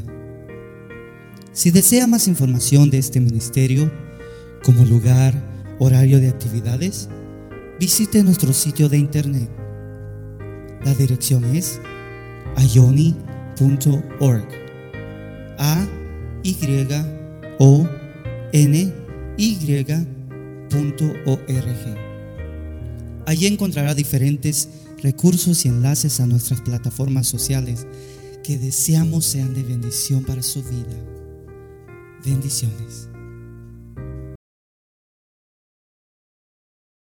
Si desea más información de este ministerio, como lugar, horario de actividades, visite nuestro sitio de internet. La dirección es ayoni.org. A Y O N. Allí encontrará diferentes recursos y enlaces a nuestras plataformas sociales que deseamos sean de bendición para su vida. Bendiciones.